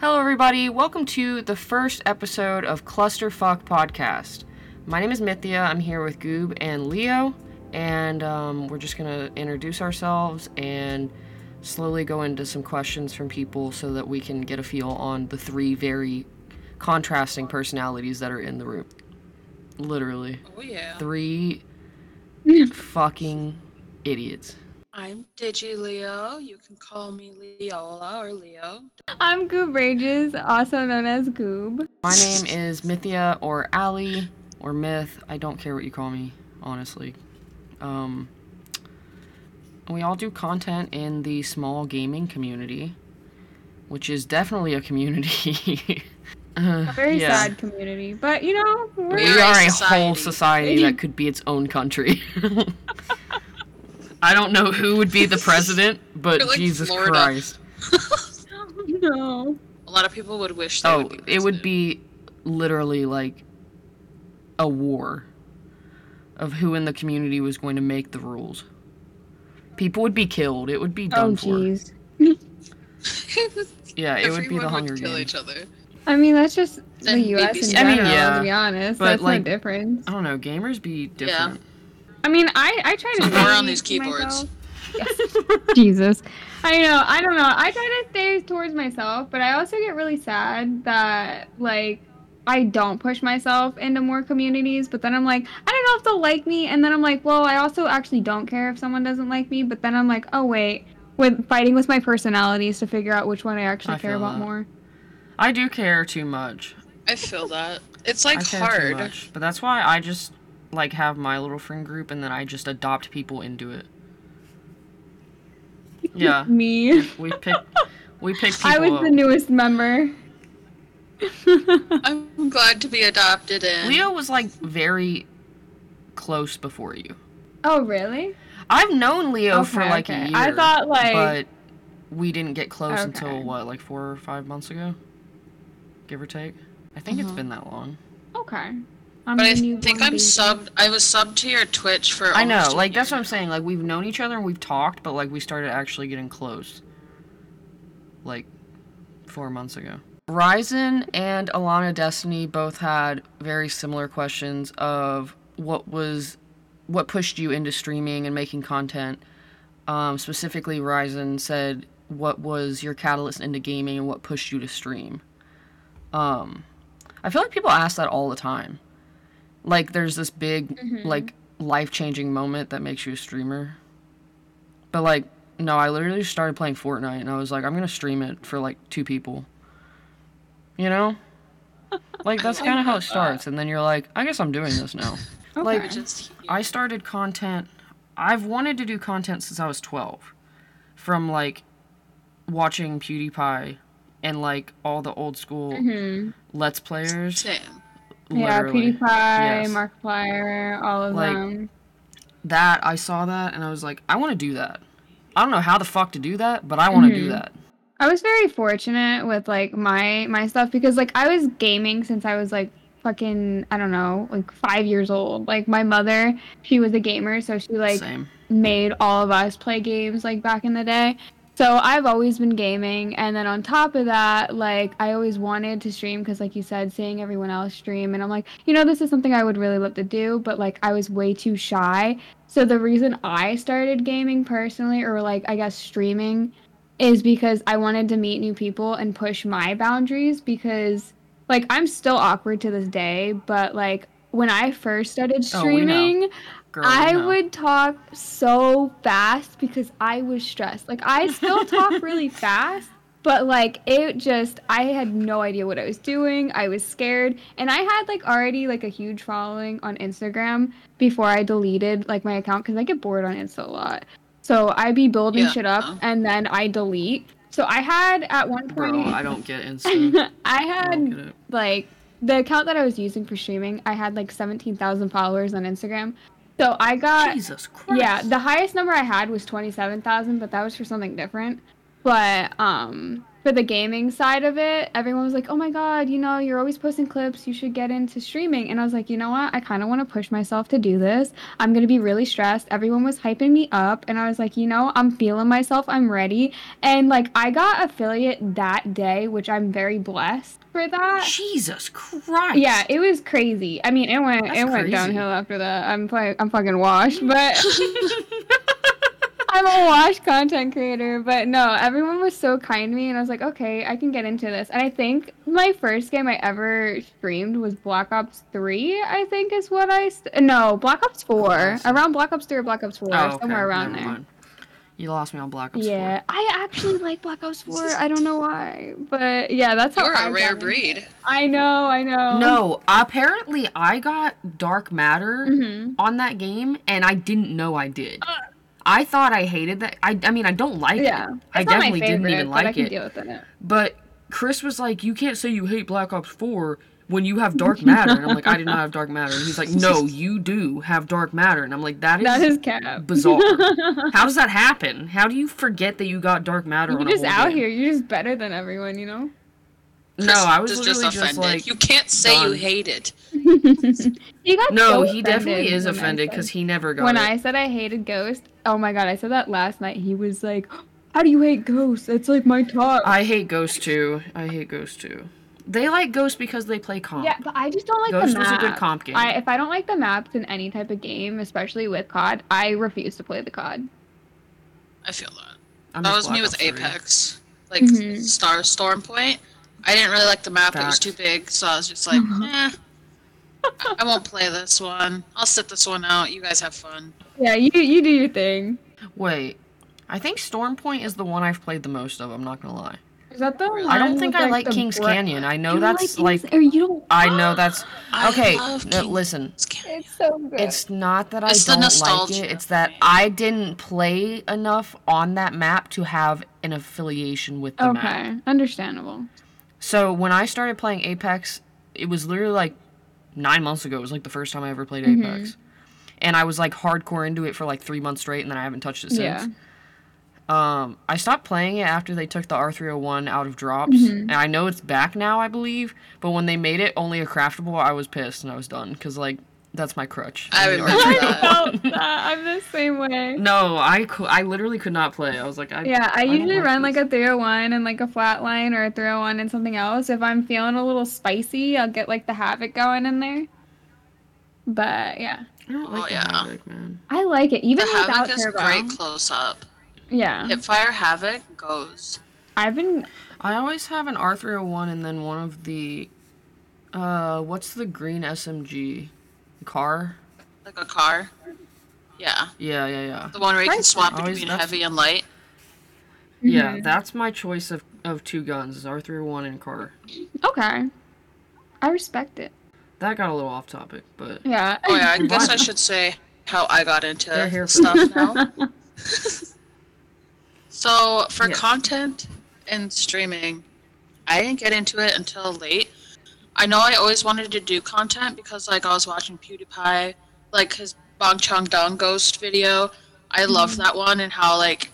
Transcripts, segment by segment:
Hello, everybody. Welcome to the first episode of Clusterphuck Podcast. My name is Mithia. I'm here with Goob and Leo, and um, we're just going to introduce ourselves and slowly go into some questions from people so that we can get a feel on the three very contrasting personalities that are in the room. Literally. Oh yeah. Three fucking idiots. I'm Digi Leo. You can call me Leola or Leo. I'm Goob Rages, also known as Goob. My name is Mythia or Ali or Myth. I don't care what you call me, honestly. Um, we all do content in the small gaming community, which is definitely a community. Uh, A very yeah. sad community, but you know, we're We We are are a a society. whole society that could be its own country. I don't know who would be the president, but like Jesus Florida. Christ. no. A lot of people would wish they Oh, would be it would be literally like a war of who in the community was going to make the rules. People would be killed. It would be oh, done Oh for. jeez. Yeah, it would be the Everyone Hunger kill Games. each other. I mean, that's just the And U.S. BBC. in I mean, yeah, to be honest, but, that's like- no difference. I don't know. Gamers be different. I mean, I I try to more on these keyboards. myself. Jesus. I know. I don't know. I try to stay towards myself, but I also get really sad that like I don't push myself into more communities. But then I'm like, I don't know if they'll like me, and then I'm like, well, I also actually don't care if someone doesn't like me. But then I'm like, oh wait, with fighting with my personalities to figure out which one I actually I care about that. more. I do care too much. I feel that. It's like I care too hard. much. But that's why I just like have my little friend group and then I just adopt people into it. Yeah. Me. We pick we pick people I was up. the newest member. I'm glad to be adopted in. Leo was like very close before you. oh really? I've known Leo for Okay, like a okay. year. I thought, like- but we didn't get close until what, like four or five months ago, give or take. I think it's Mhm. been that long. Okay. I'm But I the newborn think I'm subbed. I was subbed to your Twitch for. I know, like that's what I'm saying. Like we've known each other and we've talked, but like we started actually getting close, like four months ago. Ryzen and Alana Destiny both had very similar questions of what was what pushed you into streaming and making content. Um, specifically, Ryzen said, "What was your catalyst into gaming and what pushed you to stream?" Um, I feel like people ask that all the time. Like, there's this big, Mhm. like, life changing moment that makes you a streamer. But, like, no, I literally just started playing Fortnite and I was like, I'm gonna stream it for, like, two people. You know? Like, that's kind of how it starts. And then you're like, I guess I'm doing this now. Like, Okay. You're I started content. I've wanted to do content since I was 12. From like watching PewDiePie and like all the old school Mhm. Let's Players. Yeah. PewDiePie, Yes. Markiplier, all of Like, them. That, I saw that and I was like, I want to do that. I don't know how the fuck to do that, but I want to do Mhm. that. I was very fortunate with like my my stuff because like I was gaming since I was like fucking I don't know like five years old. Like my mother, she was a gamer, so she like Same. made all of us play games like back in the day. So I've always been gaming, and then on top of that, like I always wanted to stream because, like you said, seeing everyone else stream, and I'm like, you know, this is something I would really love to do, but like I was way too shy. So the reason I started gaming personally, or like I guess streaming, is because I wanted to meet new people and push my boundaries because like I'm still awkward to this day, but like when I first started Oh, streaming, Girl, I no. would talk so fast because I was stressed. Like I still talk really fast, but like it just I had no idea what I was doing. I was scared, and I had like already like a huge following on Instagram before I deleted like my account cuz I get bored on Insta a lot. So I'd be building Yeah. shit up and then I delete. So I had at one point I don't get instant. I I had it. like the account that I was using for streaming, I had like 17,000 followers on Instagram. So I got Jesus Christ. yeah, the highest number I had was 27,000, but that was for something different. But um for the gaming side of it, everyone was like, "Oh my god, you know, you're always posting clips. You should get into streaming." And I was like, "You know what? I kind of want to push myself to do this. I'm going to be really stressed." Everyone was hyping me up, and I was like, "You know, I'm feeling myself. I'm ready." And like I got affiliate that day, which I'm very blessed for that. Jesus Christ. Yeah, it was crazy. I mean, it went That's it went crazy. downhill after that. I'm I'm fucking washed, but I'm a washed content creator. But no, everyone was so kind to me, and I was like, okay, I can get into this. And I think my first game I ever streamed was Black Ops Three. I think is what I st- no Black Ops Four, around Black Ops Three or Black Ops Four, Oh, okay. somewhere around Never there. mind. You lost me on Black Ops Yeah, I actually like Black Ops Four. I don't know why, but yeah, that's how You're I a rare got into breed. it. I know, I know. No, apparently I got Dark Matter hmm on that game and I didn't know I did. Uh. I thought I hated that. I, I mean, I don't like Yeah, it. I It's not my definitely didn't favorite, even but I like can it. deal with it. But Chris was like, "You can't say you hate Black Ops 4 when you have Dark Matter." And I'm like, "I do not have Dark Matter." And he's like, "No, you do have Dark Matter." And I'm like, "That is, That is cap. bizarre. How does that happen? How do you forget that you got Dark Matter You're a just whole out game?" here. You're just better than everyone, you know. No, I was Chris is literally just, offended. like, you can't say you done. hate it. he got "No, so he definitely is offended because he never got when it." I said I hated Ghost. Oh my god, I said that last night. He was like, "How do you hate Ghost? It's like my top." I hate Ghost too. I hate Ghost too. They like Ghost because they play comp. yeah, but I just don't like Ghost the was a good comp game. I, if I don't like the maps in any type of game, especially with COD, I refuse to play the COD. I feel that. I'm that was me with Ops 3. Apex. Like Mhm. Star Storm Point. I didn't really like the map. It was too big, so I was just like, eh. I- I won't play this one. I'll sit this one out. You guys have fun. Yeah, you you do your thing. Wait, I think Stormpoint is the one I've played the most of. I'm not gonna lie. Is that the I don't think with, I like the Kings bra- Canyon. I know You that's Kings- like. or you don't. I know that's I okay. love No, listen, It's so good. it's not that I It's the don't like it. It's that I didn't play enough on that map to have an affiliation with the map. okay, understandable. So when I started playing Apex, it was literally like nine months ago. It was like the first time I ever played Mhm. Apex, and I was like hardcore into it for like three months straight, and then I haven't touched it since. Yeah. Um, I stopped playing it after they took the R301 out of drops, Mhm. and I know it's back now, I believe. But when they made it only a craftable, I was pissed and I was done because like that's my crutch. I the remember R301. that. felt that. I'm the same way. No, I cou- I literally could not play. I was like, I, Yeah, I don't usually like run this. like a 301 and like a flatline or a 301 and something else. If I'm feeling a little spicy, I'll get like the havoc going in there. But yeah, I don't like Oh, the yeah. Havoc, man. I like it even the without Havoc is turbo. great close up. Yeah, Hipfire Havoc goes. I've been I always have an R301 and then one of the, uh, what's the green SMG car? Like a car. Yeah. Yeah, yeah, yeah. The one where you can swap Always- between that's- heavy and light. Yeah, Mhm. that's my choice of, of two guns, is R301 and car. okay. I respect it. That got a little off topic, but Yeah. Oh yeah, I guess I should say how I got into They're here for stuff now. So for Yes. content and streaming, I didn't get into it until late. I know I always wanted to do content because like I was watching PewDiePie, like his Bong Chong Dong Ghost video. I loved that one and how like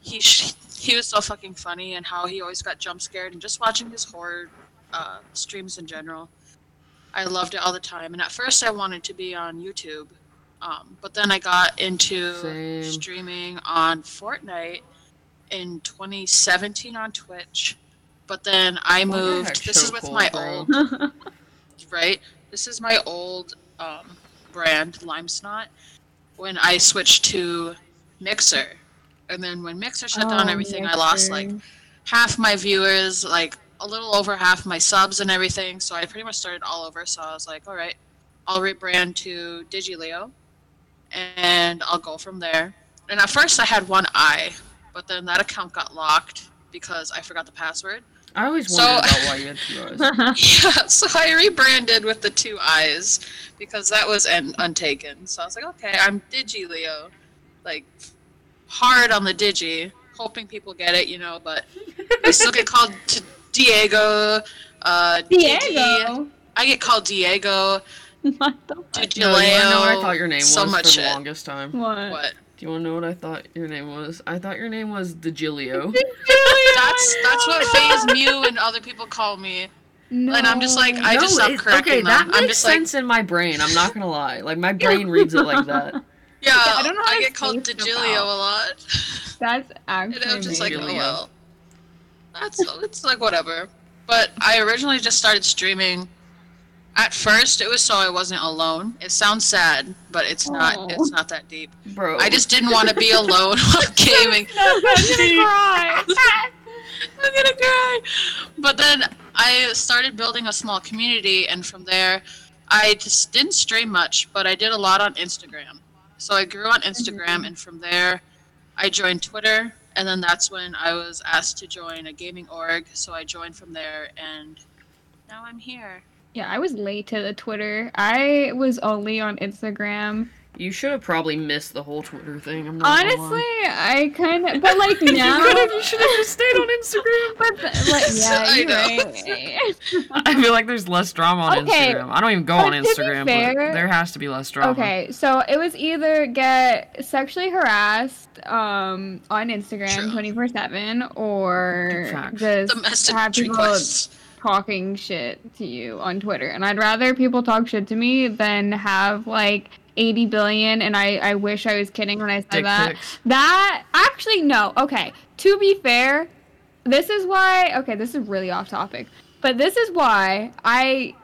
he sh- he was so fucking funny and how he always got jump scared and just watching his horror uh, streams in general. I loved it all the time. And at first I wanted to be on YouTube, um, but then I got into Same. streaming on Fortnite in 2017 on Twitch. But then I Well, moved. This so is with cool, my bro. old right? This is my old um, brand, Lime Snot. When I switched to Mixer, and then when Mixer shut down Oh, everything, I lost like half my viewers, like a little over half my subs and everything. So I pretty much started all over. So I was like, all right, I'll rebrand to DigiLeo, and I'll go from there. And at first I had one eye, but then that account got locked because I forgot the password. I always So- wondered about why you had two eyes. Yeah, so I rebranded with the two eyes because that was un- untaken. So I was like, okay, I'm Digi Leo, like hard on the Digi, hoping people get it, you know. But I still get called t- Diego. Uh, Digi. Diego. I get called Diego. what the fuck? Digi No, you wanna know what I thought your name so was much for the shit. longest time? What? What? Do you want to know what I thought your name was? I thought your name was DeGilio. That's that's what Phase Mew and other people call me. No. And I'm just like, I just stopped it- correcting okay, that them. I'm makes just like- sense in my brain. I'm not gonna lie. Like my brain reads it like that. Yeah, I don't know how I get called say stuff DeGilio a lot. That's And actually I'm just like, oh well. That's it's like whatever. But I originally just started streaming. At first, it was so I wasn't alone. It sounds sad, but it's not. Aw. It's not that deep. Bro. I just didn't want to be alone while gaming. I'm gonna cry. I'm gonna cry. But then I started building a small community, and from there, I just didn't stream much, but I did a lot on Instagram. So I grew on Instagram, mm-hmm. and from there, I joined Twitter, and then that's when I was asked to join a gaming org. So I joined from there, and now I'm here. Yeah, I was late to the Twitter. I was only on Instagram. You should have probably missed the whole Twitter thing. I'm not Honestly. I kind of, but like you now. could have. You should have just stayed on Instagram. But the- like, yeah, I you're know. right. I feel like there's less drama on Okay, Instagram. I don't even go but on to be Instagram, fair- but there has to be less drama. Okay, so it was either get sexually harassed um, on Instagram twenty four seven, or Facts. just Domestic have people requests. Talking shit to you on Twitter. And I'd rather people talk shit to me than have like eighty billion. And I I wish I was kidding when I said Dick that. pics. That actually no. Okay, to be fair, this is why. Okay, this is really off topic, but this is why I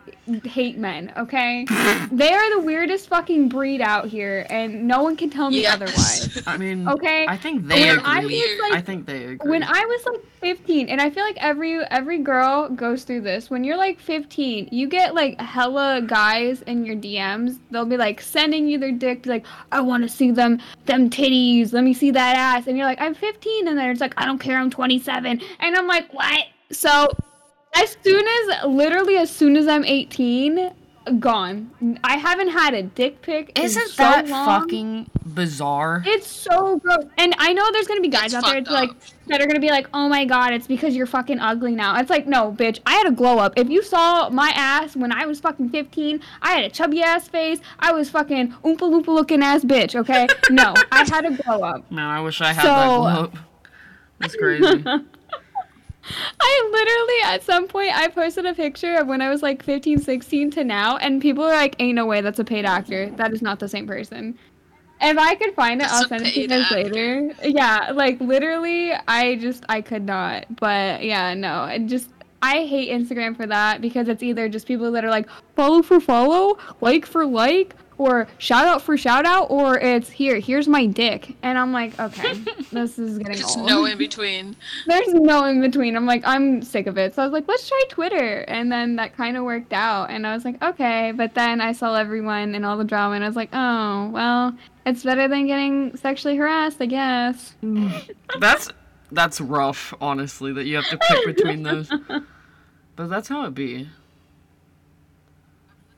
hate men. Okay, they are the weirdest fucking breed out here, and no one can tell me Yes. otherwise. I mean, Okay. I think they When agree. I was, I, think they agree. When I was like 15, and I feel like every every girl goes through this. When you're like 15, you get like hella guys in your DMs. They'll be like sending you their dick, be like, "I want to see them them titties. Let me see that ass." And you're like, "I'm 15," and then it's like, "I don't care. I'm 27." And I'm like, "What?" So, as soon as literally as soon as I'm 18, gone. I haven't had a dick pic. in Isn't so that long. fucking bizarre? It's so gross. And I know there's gonna be guys It's out there fucked it's like that are gonna be like, oh my god, it's because you're fucking ugly now. It's like, no, bitch, I had a glow up. If you saw my ass when I was fucking 15, I had a chubby ass face. I was fucking oompa loompa looking ass bitch, okay? No, I had a glow up. Man, I wish I had that So- glow up. That's crazy. I literally, at some point, I posted a picture of when I was like 15, 16 to now, and people are like, ain't no way that's a paid actor. That is not the same person. If I could find it, That's I'll send it to you guys later. Yeah, like literally, I just, I could not. But yeah, no, it just, I hate Instagram for that because it's either just people that are like, follow for follow, like for like, or shout out for shout out, or it's here, here's my dick. And I'm like, okay, this is getting There's old. no in between. There's no in between. I'm like, I'm sick of it. So I was like, let's try Twitter. And then that kind of worked out. And I was like, okay. But then I saw everyone and all the drama, and I was like, oh, well, it's better than getting sexually harassed, I guess. Mm. that's that's rough, honestly, that you have to pick between those. But that's how it be.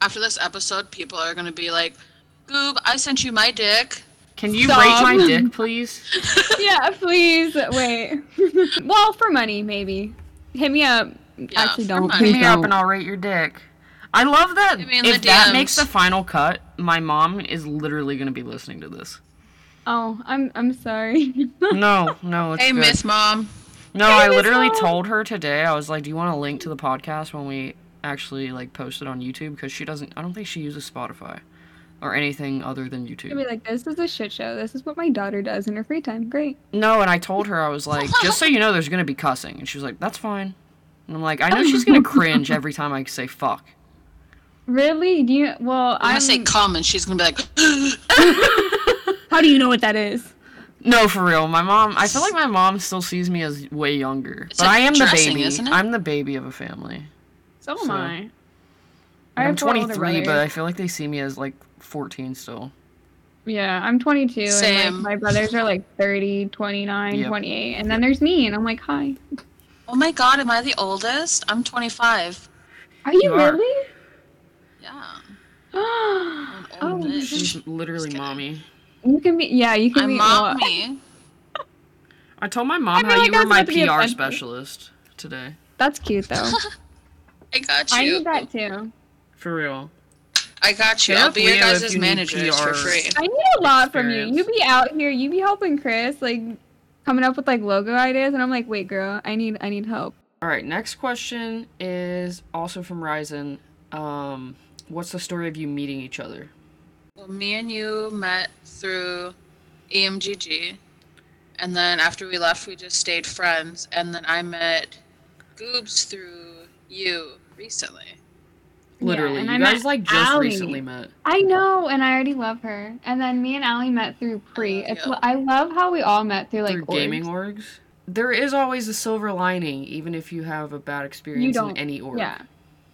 After this episode, people are gonna be like, "Goob, I sent you my dick." Can you Stop. rate my dick, please? yeah, please. Wait. well, for money, maybe. Hit me up. Actually, don't. Hit me up don't. and I'll rate your dick. I love that. Hit me If that makes the final cut, my mom is literally gonna be listening to this. Oh, I'm I'm sorry. No, no, it's Hey, good. Miss Mom. No, Hey, I literally Mom. told her today. I was like, "Do you want a link to the podcast when we actually like posted on YouTube?" Because she doesn't. I don't think she uses Spotify or anything other than YouTube. I'd be like, this is a shit show. This is what my daughter does in her free time. Great. No, and I told her I was like, "Just so you know, there's gonna be cussing," and she was like, "That's fine." And I'm like, "I know she's gonna cringe every time I say fuck." Really? Do you? Well, I'm I'm. gonna say come, and she's gonna be like, How do you know what that is? No, for real. My mom. I feel like my mom still sees me as way younger, It's but like I am the baby. isn't it? I'm the baby of a family. So am So- I. I Like, I'm have four older 23, but. I feel like they see me as like 14 still. Yeah, I'm 22, and Same. like, my brothers are like 30, 29, Yep. 28, and then there's me, and I'm like, hi. "Oh my God, am I the oldest? I'm 25." Are you, You are. really? Yeah. oh, I'm oldish. She's literally kidding. mommy. you can be. Yeah, you can I'm be. mommy. I told my mom feel how like you that's were my about to be PR specialist today. that's cute though. I got you. I need that too. For real. I got you. Hit I'll up be your guys' you need for free. I need a lot from you. You be out here, you be helping Chris, like coming up with like logo ideas, and I'm like, wait, girl, I need I need help. All right, next question is also from Ryzen. Um, what's the story of you meeting each other? Well, me and you met through EMGG, and then after we left, we just stayed friends. And then I met Goobs through you recently. Literally, and you I guys like just Allie. recently met. I know, and I already love her. And then me and Allie met through pre. love It's you. I love how we all met through like through gaming orgs. orgs. There is always a silver lining, even if you have a bad experience don't- in any org. Yeah.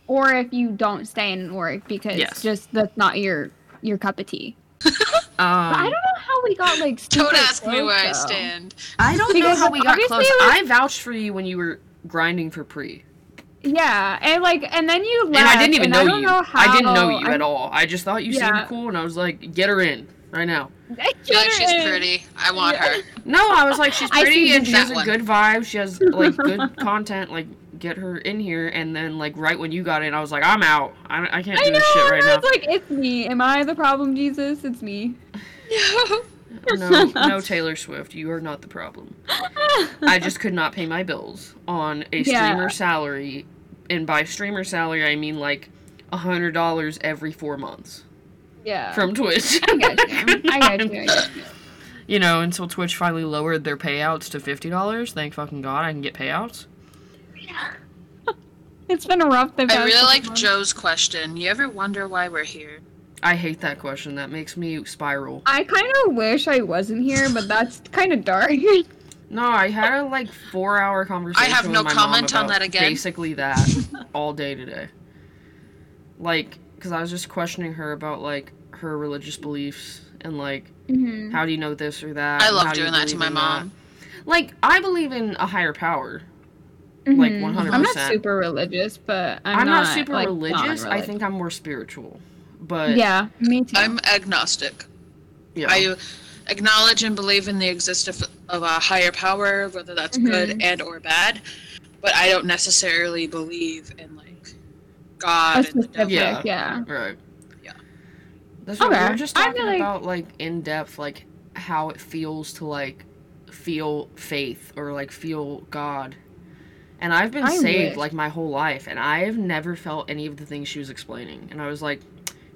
Or if you don't stay in an org because Yes. just that's not your your cup of tea. Um, But I don't know how we got like. Don't super ask me close, where I stand. I don't know how we got close. like- I vouched for you when you were grinding for pre, Yeah, and like, and then you left, and I didn't even know I don't you. Know how, I didn't know you I- at all. I just thought you Yeah. seemed cool, and I was like, get her in right now. I You're like, she's couldn't. pretty. I want Yeah. her. No, I was like, she's pretty and she that has a good vibe. She has like good content. Like, get her in here. And then like right when you got in, I was like, I'm out. I, I can't I do know. this shit right and I now. was like, it's me. Am I the problem, Jesus? It's me. No, no, Taylor Swift, you are not the problem. I just could not pay my bills on a Yeah. streamer salary, and by streamer salary I mean like a hundred dollars every four months Yeah. from Twitch. I get you. I get you. I get you. You know, until Twitch finally lowered their payouts to fifty dollars. Thank fucking god, I can get payouts. Yeah. It's been a rough. I really like. Joe's question. You ever wonder why we're here? I hate that question. That makes me spiral. I kind of wish I wasn't here, but that's kind of dark. No, I had a like four hour conversation. I have no with my comment on that again. Basically that all day today. Like, because I was just questioning her about like her religious beliefs and like hmm how do you know this or that. I love how do doing that to my in that. mom. Like, I believe in a higher power. Like, Mhm. 100%. I'm not super religious, but I'm, I'm, not, super like, religious. I think I'm more spiritual. But Yeah, me too. I'm agnostic. yeah. I acknowledge and believe in the existence of, of a higher power, whether that's Mhm. good and or bad, but I don't necessarily believe in like God A and the specific, devil. Yeah. yeah. Right. Yeah. That's what we Okay. were just talking like- about, like in depth, like how it feels to like feel faith or like feel God. And I've been I saved wish. like my whole life, and I have never felt any of the things she was explaining. And I was like,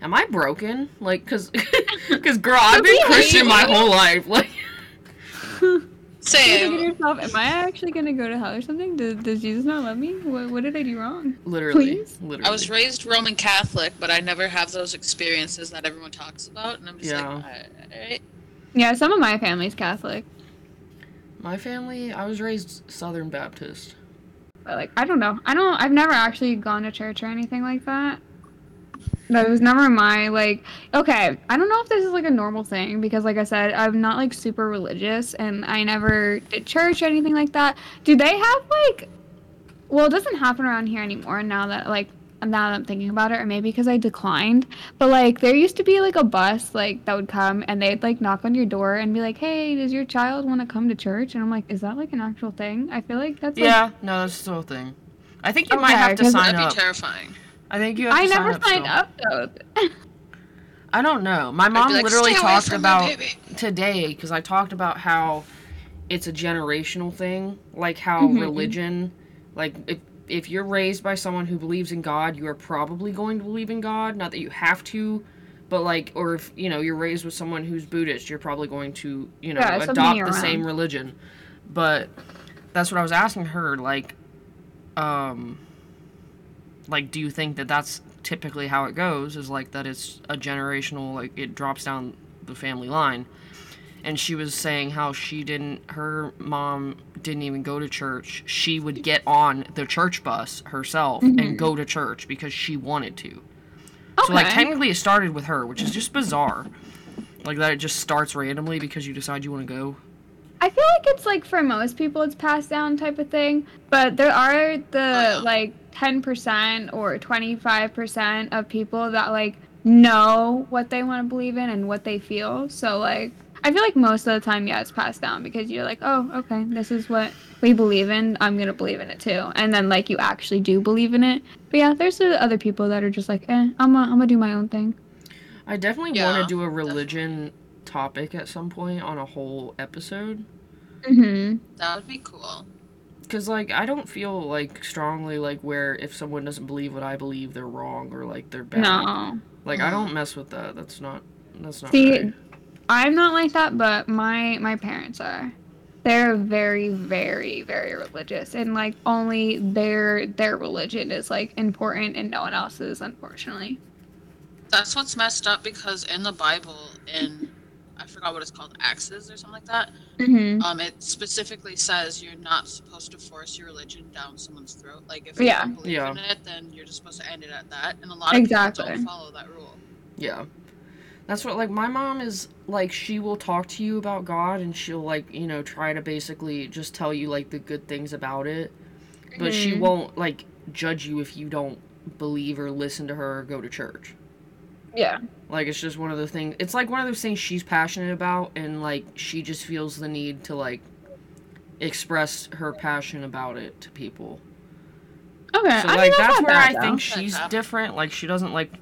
"Am I broken?" Like, cause, cause girl, I've been Christian my whole life. Like, You're thinking yourself, am I actually gonna go to hell or something? Does, does Jesus not love me? What, what did I do wrong? literally, Please? literally. I was raised Roman Catholic, but I never have those experiences that everyone talks about, and I'm just Yeah. like, alright. Yeah, some of my family's Catholic, my family. I was raised Southern Baptist. but like I don't know. I don't. I've never actually gone to church or anything like that. That was never my like. Okay, I don't know if this is like a normal thing because, like I said, I'm not like super religious, and I never did church or anything like that. Do they have like? Well, it doesn't happen around here anymore. Now that like now that I'm thinking about it, or maybe because I declined. But like there used to be like a bus like that would come and they'd like knock on your door and be like, "Hey, does your child want to come to church?" And I'm like, "Is that like an actual thing?" I feel like that's like, Yeah, no, that's still a whole thing. I think you might have to sign That'd up. be terrifying. I think you have to I sign never up signed still. up though. I don't know. My mom like, literally talked about today because I talked about how it's a generational thing, like how Mhm. religion, like if if you're raised by someone who believes in God, you are probably going to believe in God. Not that you have to, but like, or if you know you're raised with someone who's Buddhist, you're probably going to you know Yeah, adopt you're the same religion. But that's what I was asking her, like, um, like, do you think that that's typically how it goes? Is like that it's a generational, like it drops down the family line. And she was saying how she didn't, her mom didn't even go to church. She would get on the church bus herself Mhm. and go to church because she wanted to. okay. So like technically it started with her, which is just bizarre. Like that it just starts randomly because you decide you want to go. I feel like it's like for most people it's passed down type of thing, but there are the yeah. like 10% or 25% of people that like know what they want to believe in and what they feel. So like I feel like most of the time yeah it's passed down because you're like, "Oh, okay, this is what we believe in. I'm going to believe in it too." And then like you actually do believe in it. But yeah, there's the other people that are just like, "Eh, I'm gonna I'm gonna do my own thing." I definitely want to do a religion topic at some point on a whole episode. Mhm. That would be cool. Cause like I don't feel like strongly like where if someone doesn't believe what I believe they're wrong or like they're bad. No. Like I don't mess with that. That's not that's not See, right. I'm not like that, but my my parents are. They're very, very, very religious, and like only their their religion is like important, and no one else's, unfortunately. That's what's messed up because in the Bible, in I forgot what it's called, Acts or something like that. hmm Um, it specifically says you're not supposed to force your religion down someone's throat. Like if you don't believe Yeah. in it, then you're just supposed to end it at that. And a lot of people don't follow that rule. Yeah. That's what like my mom is like she will talk to you about God and she'll like, you know, try to basically just tell you like the good things about it. But she Mhm. won't like judge you if you don't believe or listen to her or go to church. Yeah. Like it's just one of the things it's like one of those things she's passionate about and like she just feels the need to like express her passion about it to people. Okay. So I mean, like that's where bad, I though. think That's she's happening. different. Like she doesn't like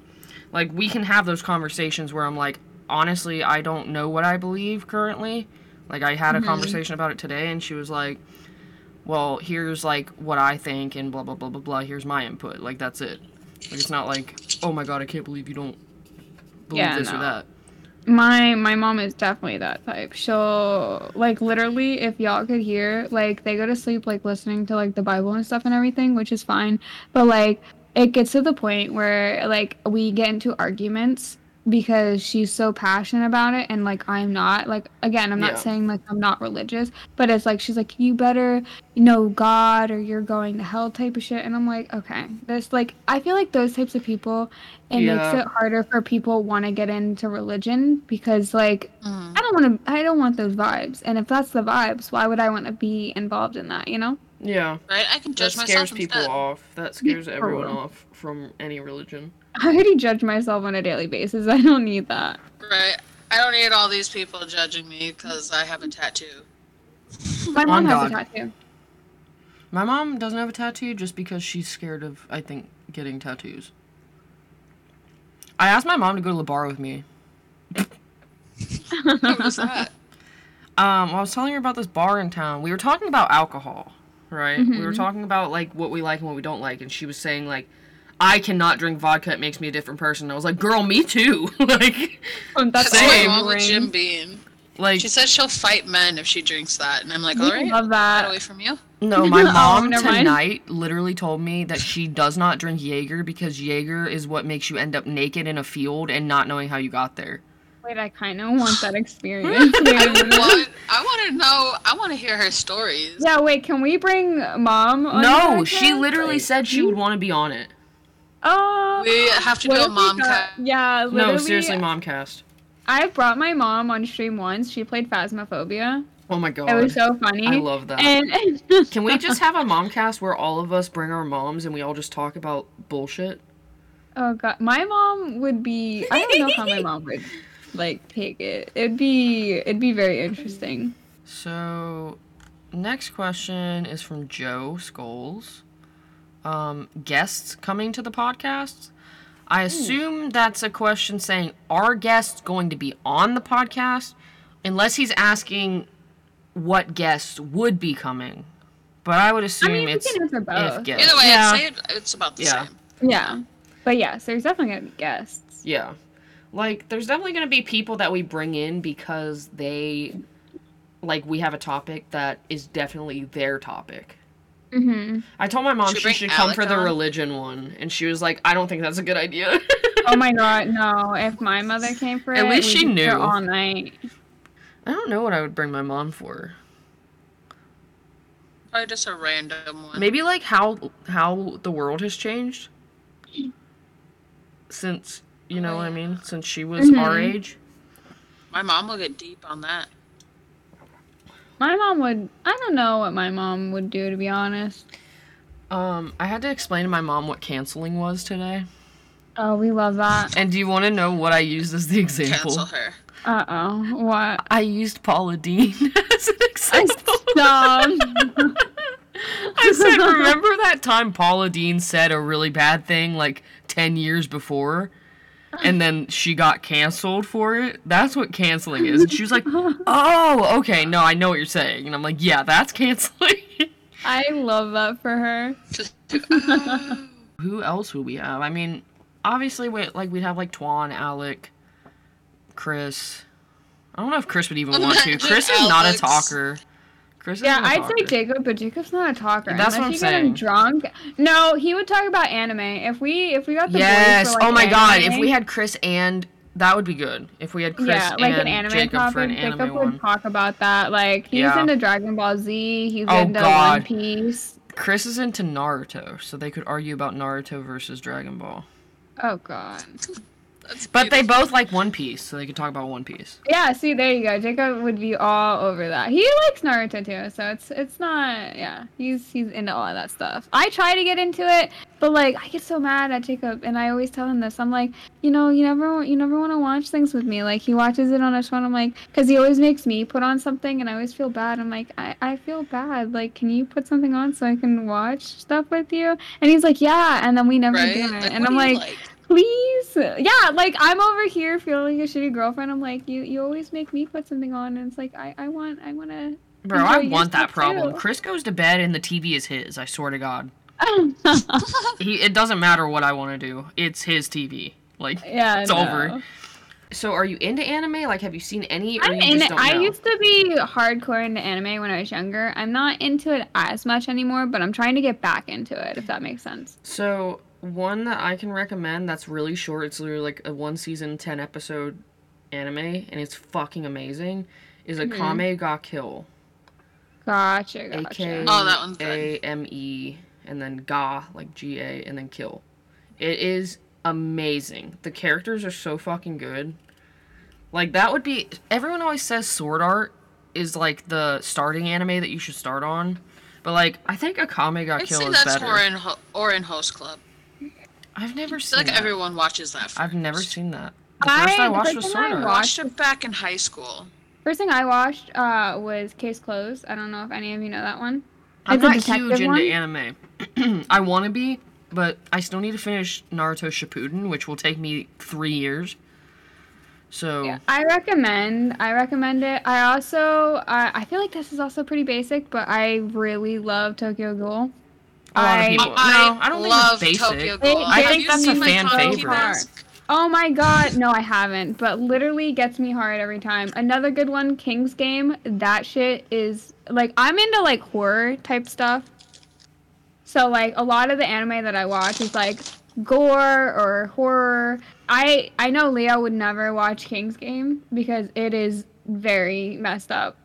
like we can have those conversations where I'm like, honestly, I don't know what I believe currently. Like I had a Mhm. conversation about it today and she was like, Well, here's like what I think and blah blah blah blah blah. Here's my input. Like that's it. Like it's not like, oh my god, I can't believe you don't believe Yeah, this or that. My my mom is definitely that type. She'll like literally if y'all could hear, like they go to sleep like listening to like the Bible and stuff and everything, which is fine. But like it gets to the point where like we get into arguments because she's so passionate about it and like I'm not. Like again, I'm not Yeah. saying like I'm not religious, but it's like she's like you better know God or you're going to hell type of shit and I'm like, okay. this like I feel like those types of people it makes it harder for people want to get into religion because like Mm. I don't want to I don't want those vibes. And if that's the vibes, why would I want to be involved in that, you know? Yeah. Right? I can That judge scares people instead. off. That scares everyone off from any religion. I already judge myself on a daily basis. I don't need that. Right? I don't need all these people judging me because I have a tattoo. My mom On has a tattoo. My mom doesn't have a tattoo just because she's scared of, I think, getting tattoos. I asked my mom to go to the bar with me. What was that? Um, well, I was telling her about this bar in town. We were talking about alcohol, right? We were Mhm. talking about like what we like and what we don't like, and she was saying like, I cannot drink vodka; it makes me a different person. I was like, girl, me too. like, Oh, that's That's Same. what's same. wrong with Jim Beam. like She says she'll fight men if she drinks that, and I'm like, We all right, love get that. away from you. no, my Oh, mom mind. tonight literally told me that she does not drink Jaeger because Jaeger is what makes you end up naked in a field and not knowing how you got there. Wait, I kind of want that experience. Wait, I wait, wait. want, I want to know. I want to hear her stories. yeah, wait, can we bring mom on No, she podcast? literally said she would want to be on it. Oh, We have to what do a mom cast. Yeah, literally. No, seriously, mom cast. I brought my mom on stream once. She played Phasmophobia. Oh my god. It was so funny. I love that. And Can we just have a mom cast where all of us bring our moms and we all just talk about bullshit? oh god, my mom would be. I don't know how my mom would like take it. It'd be it'd be very interesting. So, next question is from Joe Scholes. Um, guests coming to the podcast. I assume that's a question saying, are guests going to be on the podcast? Unless he's asking what guests would be coming. But I would I assume mean, it's can answer both. if guests. Either way, yeah. I'd say it, it's about the Yeah. same. Yeah, but yes, there's definitely gonna be guests. Yeah. Like, there's definitely going to be people that we bring in because they, like, we have a topic that is definitely their topic. Hmm I told my mom Should she bring should come Alec for the religion one, and she was like, I don't think that's a good idea. Oh my god, no! If my mother came for At it, least she knew. all night. I don't know what I would bring my mom for. Probably just a random one. Maybe, like, how how the world has changed since, you know Oh, what I mean? Since she was our Mhm. age. My mom will get deep on that. My mom would. I don't know what my mom would do to be honest. Um, I had to explain to my mom what canceling was today. Oh, we love that. And do you want to know what I used as the example? Cancel her. Uh oh. What? I used Paula Deen as an example. Stop. I said, remember that time Paula Deen said a really bad thing like 10 years before? And then she got canceled for it. That's what canceling is. And she was like, "Oh, okay, no, I know what you're saying." And I'm like, "Yeah, that's canceling." I love that for her. Just. Who else would we have? I mean, obviously, we like we'd have like Twan, Alec, Chris. I don't know if Chris would even want to. Chris is not a talker. Chris Yeah, I'd talker. say Jacob, but Jacob's not a talker. That's Unless what I'm you get him saying. drunk. No, he would talk about anime. If we if we got the boys Yes. for, like, oh my an god, if we had Chris and that would be good. If we had Chris yeah, like and an anime Jacob topic, for an anime Jacob one. would talk about that. Like he's Yeah. into Dragon Ball Z. He's Oh, into God. One Piece. Chris is into Naruto, so they could argue about Naruto versus Dragon Ball. Oh god. That's But they both like One Piece, so they could talk about One Piece. Yeah, see, there you go. Jacob would be all over that. He likes Naruto too, so it's it's not. Yeah, he's he's into all of that stuff. I try to get into it, but like I get so mad at Jacob, and I always tell him this. I'm like, you know, you never you never want to watch things with me. Like he watches it on his phone. I'm like, because he always makes me put on something, and I always feel bad. I'm like, I I feel bad. Like, can you put something on so I can watch stuff with you? And he's like, yeah. And then we never right? do it. Like, and I'm do you like please yeah like i'm over here feeling like a shitty girlfriend i'm like you you always make me put something on and it's like i i want i want to Bro, I want that problem. too. Chris goes to bed and the TV is his. I swear to God. He, it doesn't matter what I want to do. It's his TV. Like, yeah It's no. over. so are you into anime? Like, have you seen any? I'm in it. I used to be hardcore into anime when I was younger. I'm not into it as much anymore, but I'm trying to get back into it, if that makes sense. So one that I can recommend that's really short. It's literally like a one season, ten episode anime, and it's fucking amazing. Is a Mhm. Kame ga Kill. Gotcha, A gotcha. K Oh, that one's good. A M E and then Ga like G A and then Kill. It is amazing. The characters are so fucking good. Like that would be everyone always says Sword Art is like the starting anime that you should start on. But like I think Akame ga I'd Kill say is that's better. more in ho- or in Host Club. I've never I seen feel like that. everyone watches that. First. I've never seen that. The I- first I the watched first was Sword I Art. Watched it back in high school. First thing I watched uh, was Case Closed. I don't know if any of you know that one. I'm It's not detective huge into one? anime. I want to be, but I still need to finish Naruto Shippuden, which will take me three years. So Yeah, I recommend. I recommend it. I also. I I feel like this is also pretty basic, but I really love Tokyo Ghoul. A lot of I- no, I don't love think it's basic. Tokyo They- Ghoul. I think that's a fan favorite. Oh my god, no, I haven't. But literally gets me hard every time. Another good one, King's Game. That shit is like I'm into like horror type stuff. So like a lot of the anime that I watch is like gore or horror. I I know Leo would never watch King's Game because it is very messed up.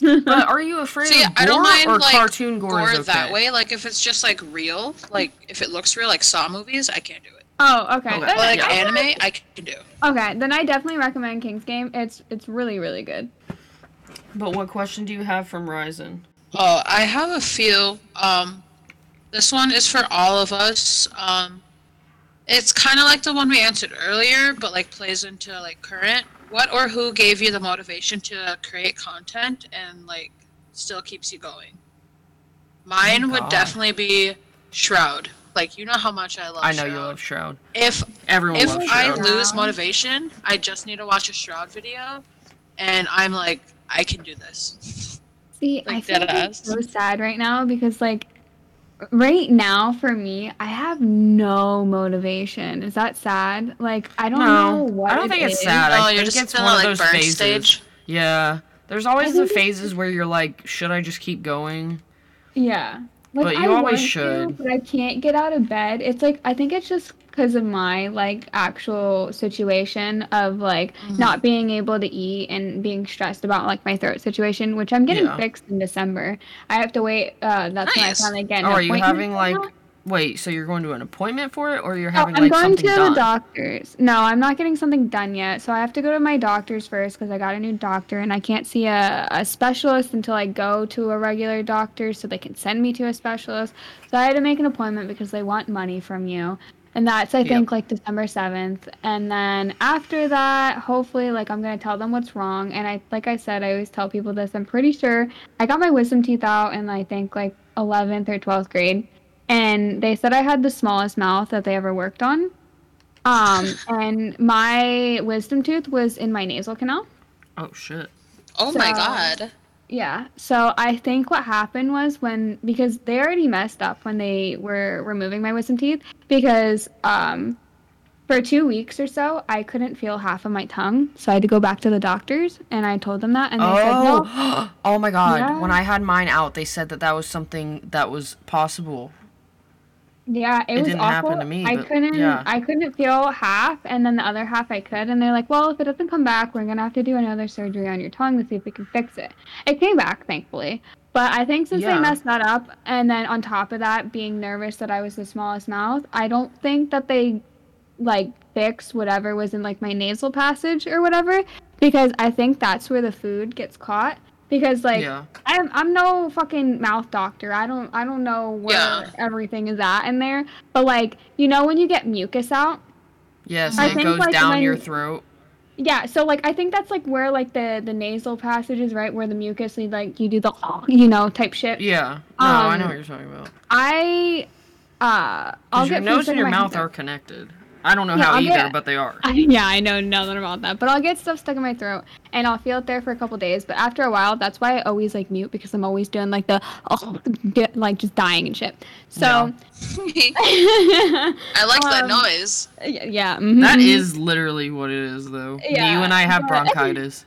But are you afraid See, of I don't gore mind, or like, cartoon gore, Gore is okay? that way. Like if it's just like real, like if it looks real, like Saw movies, I can't do it. oh, okay. Okay. But like Yeah. Anime, I can do. Okay, then I definitely recommend King's Game. It's it's really really good. But what question do you have from Ryzen? Oh, I have a few. Um, this one is for all of us. Um, it's kind of like the one we answered earlier, but like plays into like current. What or who gave you the motivation to create content and like still keeps you going? Mine would God. definitely be Shroud. Like you know how much I love. I know Shroud. you love Shroud. If Everyone if loves I Shroud. lose motivation, I just need to watch a Shroud video, and I'm like, I can do this. See, Like, I feel like so sad right now because like right now for me, I have no motivation. Is that sad? Like I don't know what I don't it think it's is. sad. Oh, I you're think just it's still one at, of like, those phases. stage. Yeah, there's always the think it's- phases where you're like, should I just keep going? Yeah. Like, But I you always want to, should. but I can't get out of bed. It's like I think it's just because of my like actual situation of like Mhm. not being able to eat and being stressed about like my throat situation, which I'm getting Yeah. fixed in December. I have to wait. Uh, that's when I Nice. finally get. Oh, are you having like? Wait, so you're going to an appointment for it, or you're having I'm like going to done? the doctors. No, I'm not getting something done yet. So I have to go to my doctor's first because I got a new doctor and I can't see a, a specialist until I go to a regular doctor so they can send me to a specialist. So I had to make an appointment because they want money from you. And that's, I Yep. think, like December 7th. And then after that, hopefully, like, I'm going to tell them what's wrong. And I, like I said, I always tell people this. I'm pretty sure I got my wisdom teeth out in, I think, like 11th or 12th grade. And they said I had the smallest mouth that they ever worked on. Um, and my wisdom tooth was in my nasal canal. Oh shit. Oh my god. Yeah. So I think what happened was when because they already messed up when they were removing my wisdom teeth because um for two weeks or so I couldn't feel half of my tongue, so I had to go back to the doctors and I told them that and they said no. Oh, oh my god. Yeah. When I had mine out, they said that that was something that was possible. Yeah, it, It was didn't awful. happen to me, I but- couldn't yeah. I couldn't feel half and then the other half I could and they're like, "Well, if it doesn't come back, we're going to have to do another surgery on your tongue to see if we can fix it." It came back, thankfully. But I think since Yeah. they messed that up and then on top of that being nervous that I was the smallest mouth, I don't think that they like fixed whatever was in like my nasal passage or whatever because I think that's where the food gets caught because like yeah. I'm I'm no fucking mouth doctor. I don't I don't know where Yeah. everything is at in there. But like, you know when you get mucus out? Yes, I it think, goes like, down when- your throat. Yeah, so like I think that's like where like the the nasal passage is, right? Where the mucus like you do the you know type shit. Yeah. No, I know Um, what you're talking about. I uh I'll your get nose and your mouth are connected. I don't know Yeah, how I'll either, get- but they are. I, yeah, I know nothing about that, but I'll get stuff stuck in my throat and I'll feel it there for a couple days. But after a while, that's why I always like mute because I'm always doing like the oh, like just dying and shit. So I like that Um, noise. yeah, yeah mhm, That is literally what it is, though. Yeah, you and I have bronchitis.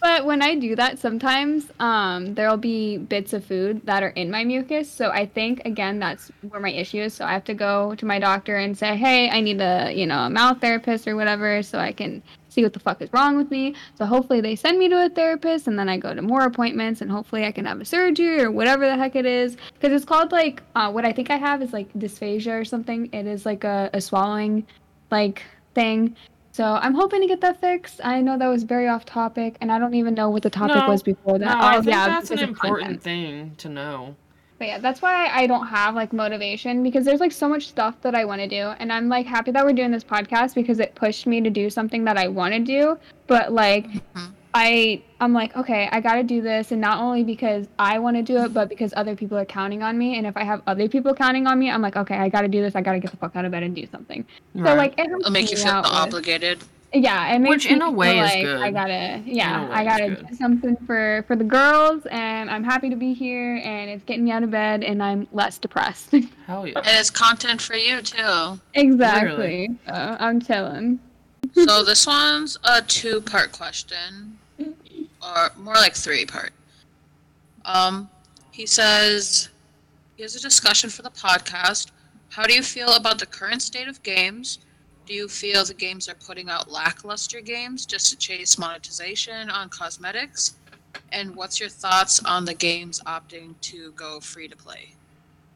But when I do that, sometimes um, there'll be bits of food that are in my mucus. So I think again that's where my issue is. So I have to go to my doctor and say, hey, I need a you know a mouth therapist or whatever, so I can see what the fuck is wrong with me. So hopefully they send me to a therapist, and then I go to more appointments, and hopefully I can have a surgery or whatever the heck it is. Because it's called like uh, what I think I have is like dysphagia or something. It is like a, a swallowing like thing. So I'm hoping to get that fixed. I know that was very off topic, and I don't even know what the topic No, was before No, that. I oh think yeah, that's an important content. thing to know. But yeah, that's why I don't have like motivation because there's like so much stuff that I want to do, and I'm like happy that we're doing this podcast because it pushed me to do something that I want to do. But like, Mhm. I I'm like okay, I got to do this, and not only because I want to do it, but because other people are counting on me. And if I have other people counting on me, I'm like okay, I got to do this. I got to get the fuck out of bed and do something. So like, it helps It'll make you feel out with- obligated. yeah, it makes Which in a way feel is like I good. gotta, yeah, I gotta do something for for the girls, and I'm happy to be here, and it's getting me out of bed, and I'm less depressed. Hell yeah. And it's content for you too. exactly. So uh, I'm chilling. So this one's a two-part question, or more like three-part. Um, he says he has a discussion for the podcast. How do you feel about the current state of games? Do you feel the games are putting out lackluster games just to chase monetization on cosmetics? And what's your thoughts on the games opting to go free to play?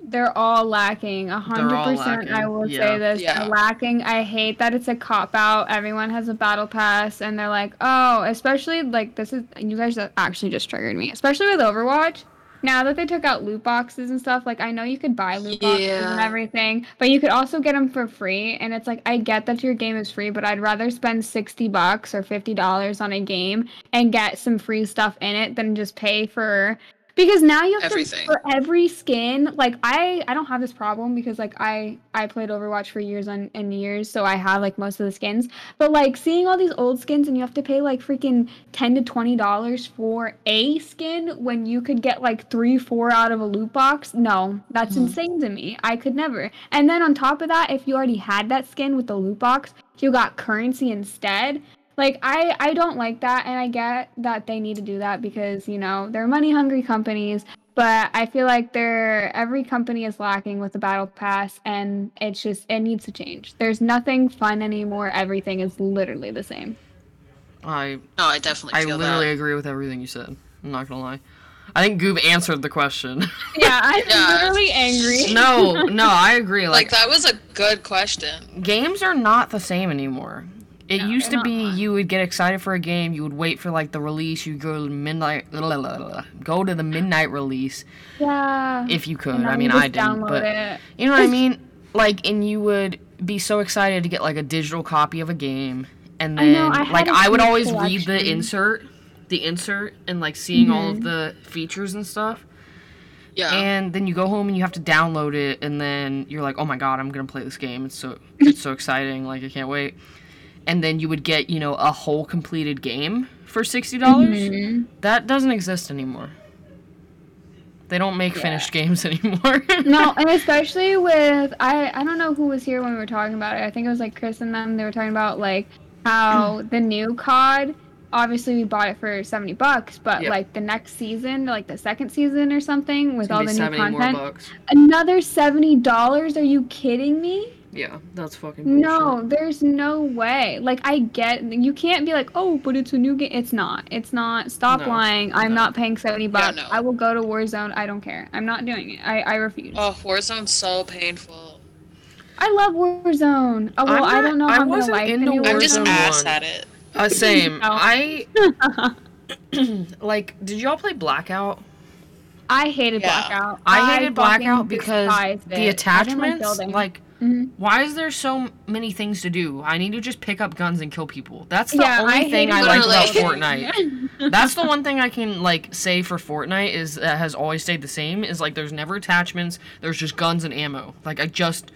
They're all lacking. A hundred percent. I will yeah. say this. Yeah. Lacking. I hate that it's a cop out. Everyone has a battle pass, and they're like, oh, especially like this is. You guys actually just triggered me. Especially with Overwatch. Now that they took out loot boxes and stuff, like I know you could buy loot boxes and everything, but you could also get them for free. And it's like I get that your game is free, but I'd rather spend sixty bucks or fifty dollars on a game and get some free stuff in it than just pay for because now you have Everything. to for every skin like i i don't have this problem because like i i played overwatch for years on and years so i have like most of the skins. But like seeing all these old skins and you have to pay like freaking 10 to 20 dollars for a skin when you could get like three four out of a loot box no. That's Mhm. insane to me. I could never. And then on top of that if you already had that skin with the loot box you got currency instead like I I don't like that and I get that they need to do that because you know they're money hungry companies but I feel like they're every company is lacking with the battle pass and it's just it needs to change. There's nothing fun anymore. Everything is literally the same. I No, I definitely I feel literally that. agree with everything you said. I'm not gonna lie. I think Goob answered the question. Yeah, I'm Yeah. literally angry. no, no, I agree. Like Like, that was a good question. games are not the same anymore. It No, used to be not. you would get excited for a game, you would wait for like the release, you go to midnight, go to the midnight release Yeah. if you could. I mean, I didn't, download but it. you know what I mean. Like, and you would be so excited to get like a digital copy of a game, and I then know, I like a I would huge always read the insert, the insert, and like seeing all of Mhm. the features and stuff. Yeah. and then you go home and you have to download it and then you're like oh my god i'm gonna play this game it's so it's so exciting like i can't wait and then you would get you know a whole completed game for $60 Mhm. that doesn't exist anymore they don't make finished games anymore no, and especially with I I don't know who was here when we were talking about it. I think it was like Chris and them. They were talking about like how the new COD. Obviously, we bought it for seventy bucks, but Yep. like the next season, like the second season or something, with all the new content, another seventy dollars. Are you kidding me? Yeah that's fucking bullshit. No, there's no way. Like I get you can't be like, "Oh, but it's a new game." It's not. It's not. Stop No, lying. I'm no. not paying 70 bucks. no. I will go to Warzone. I don't care. I'm not doing it. I I refuse. Oh, Warzone's so painful. I love Warzone. Oh, well, I'm I don't know not- I how I'm gonna like the into new I'm just Warzone ass at it. uh, same i like did y'all play blackout I hated Yeah. Blackout. I hated fucking Blackout because the it. I didn't like attachments, like, Mhm. why is there so many things to do? I need to just pick up guns and kill people. That's the yeah, only I thing I like about Fortnite. That's the one thing I can like say for Fortnite is that has always stayed the same. Is like there's never attachments. There's just guns and ammo. Like I just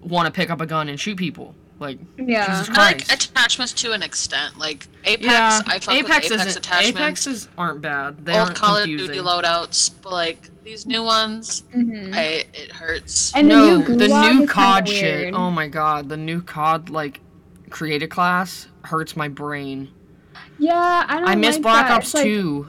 want to pick up a gun and shoot people. Like yeah. Jesus I like attachments to an extent. Like Apex, yeah, I fuck Apex with Apex attachments. Apexes aren't bad. They Old aren't Call of. Duty loadouts, but like these new ones, Mhm. I it hurts. And no, the new, the new COD shit. weird. Oh my god, the new COD like creator class hurts my brain. Yeah, I don't. I miss like Black that. Ops It's like- 2.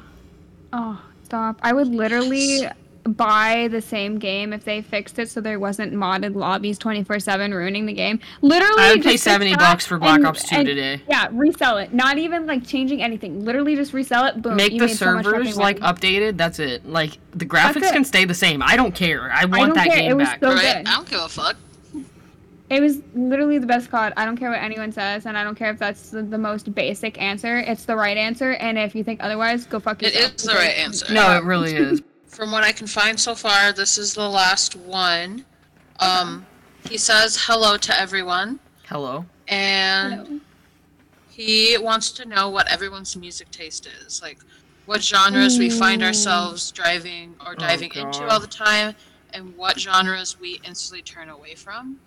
Oh, stop! I would literally buy the same game if they fixed it so there wasn't modded lobbies 24/7 ruining the game. Literally, I would pay 70 bucks for Black and- Ops 2 and- today. Yeah, resell it. Not even like changing anything. Literally just resell it. Boom. Make you the made so much servers like money. updated. That's it. Like the graphics it. can stay the same. I don't care. I want don't that care. game It was back. so- right? good. I don't give a fuck. It was literally the best COD. I don't care what anyone says, and I don't care if that's the, the most basic answer. It's the right answer, and if you think otherwise, go fuck It yourself. is the right answer. no, it really is. From what I can find so far, this is the last one. Um, he says hello to everyone, Hello. and Hello. he wants to know what everyone's music taste is. Like, what genres we find ourselves driving or diving into God. all the time, and what genres we instantly turn away from.